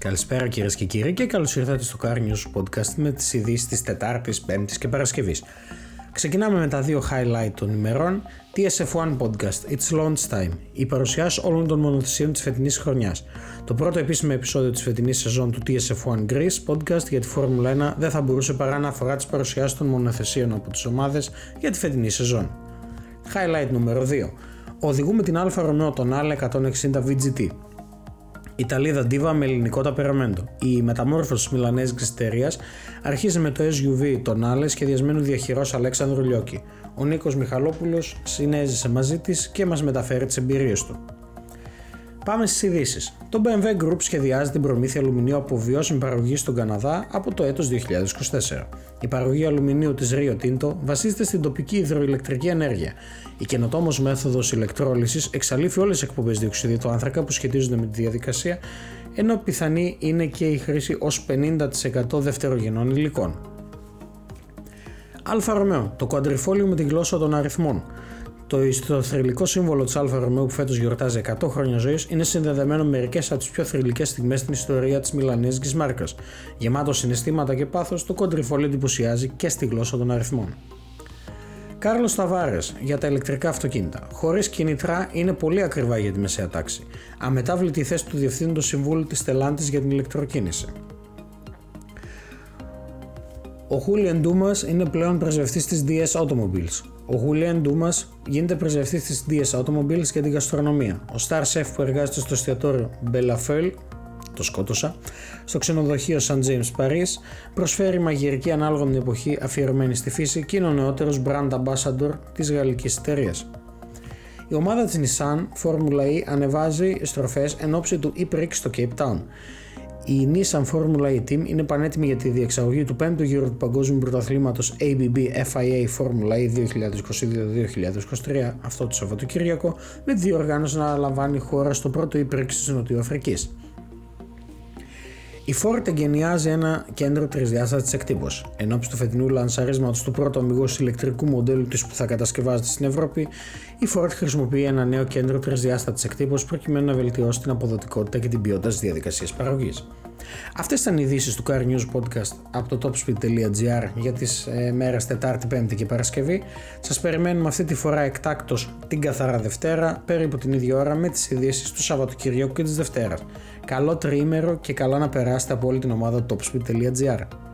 Καλησπέρα κυρίες και κύριοι και καλώς ήρθατε στο Car News Podcast με τις ειδήσεις της Τετάρτης, Πέμπτης και Παρασκευής. Ξεκινάμε με τα δύο highlight των ημερών. TSF1 Podcast, It's Launch Time. Η παρουσιάση όλων των μονοθεσίων της φετινής χρονιάς. Το πρώτο επίσημο επεισόδιο της φετινής σεζόν του TSF1 Greece Podcast για τη Φόρμουλα 1 δεν θα μπορούσε παρά να αφορά τις παρουσιάσεις των μονοθεσίων από τις ομάδες για τη φετινή σεζόν. Highlight νούμερο 2. Οδηγούμε την Alfa Romeo τον ALE 160 VGT. Ιταλίδα Diva με ελληνικό ταπεραμέντο. Η μεταμόρφωση της Μιλανέζικης εταιρείας αρχίζει με το SUV των Άλε σχεδιασμένου διαχειρός Αλέξανδρου Λιώκη. Ο Νίκος Μιχαλόπουλος συνέζησε μαζί της και μας μεταφέρει τις εμπειρίες του. Πάμε στις ειδήσεις. Το BMW Group σχεδιάζει την προμήθεια αλουμινίου από βιώσιμη παραγωγή στον Καναδά από το έτος 2024. Η παραγωγή αλουμινίου της Rio Tinto βασίζεται στην τοπική υδροηλεκτρική ενέργεια. Η καινοτόμος μέθοδος ηλεκτρόλυσης εξαλείφει όλες τις εκπομπές διοξιδίου του άνθρακα που σχετίζονται με τη διαδικασία, ενώ πιθανή είναι και η χρήση έως 50% δευτερογενών υλικών. Alfa Romeo, το Quadrifoglio με τη γλώσσα των αριθμών. Το θρυλικό σύμβολο της Alfa Romeo που φέτος γιορτάζει 100 χρόνια ζωής είναι συνδεδεμένο με μερικές από τις πιο θρυλικές στιγμές στην ιστορία της μιλανέζικης μάρκας. Γεμάτο συναισθήματα και πάθος, το Quadrifoglio εντυπωσιάζει και στη γλώσσα των αριθμών. Κάρλος Ταβάρες για τα ηλεκτρικά αυτοκίνητα. Χωρίς κίνητρα είναι πολύ ακριβά για τη μεσαία τάξη. Αμετάβλητη θέση του Διευθύνοντο Συμβούλου της Τελάντη για την ηλεκτροκίνηση. Ο Χούλιαν Ντούμας είναι πλέον πρεσβευτής της DS Automobiles. Ο Χούλιαν Ντούμας γίνεται πρεσβευτής της DS Automobiles για την γαστρονομία. Ο Star Chef που εργάζεται στο εστιατόριο Bellafel, το σκότωσα, στο ξενοδοχείο St. James Paris, προσφέρει μαγειρική ανάλογα με την εποχή αφιερωμένη στη φύση και είναι ο νεότερος brand ambassador της γαλλικής εταιρείας. Η ομάδα της Nissan Formula E ανεβάζει στροφές εν ώψη του e στο Cape Town. Η Nissan Formula E Team είναι πανέτοιμη για τη διεξαγωγή του 5ου γύρου του Παγκόσμιου Πρωταθλήματος ABB FIA Formula E 2022-2023 αυτό το Σαββατοκύριακο με τη διοργάνωση να λαμβάνει χώρα στο πρώτο ύπρεξη της Νοτιοαφρικής. Η Ford εγκαινιάζει ένα κέντρο τρισδιάστατης εκτύπωσης. Εν ώψη του φετινού λανσαρίσματος του πρώτου αμυγός ηλεκτρικού μοντέλου της που θα κατασκευάζεται στην Ευρώπη, η Ford χρησιμοποιεί ένα νέο κέντρο τρισδιάστατης εκτύπωσης προκειμένου να βελτιώσει την αποδοτικότητα και την ποιότητα της διαδικασίας παραγωγής. Αυτές ήταν οι ειδήσεις του Car News Podcast από το topspeed.gr για τις ε, μέρες Τετάρτη, Πέμπτη και Παρασκευή. Σας περιμένουμε αυτή τη φορά εκτάκτο την καθαρά Δευτέρα, περίπου την ίδια ώρα με τις ειδήσεις του Σαββατοκυριακού και της Δευτέρας. Καλό τριήμερο και καλά να περάσετε από όλη την ομάδα topspeed.gr.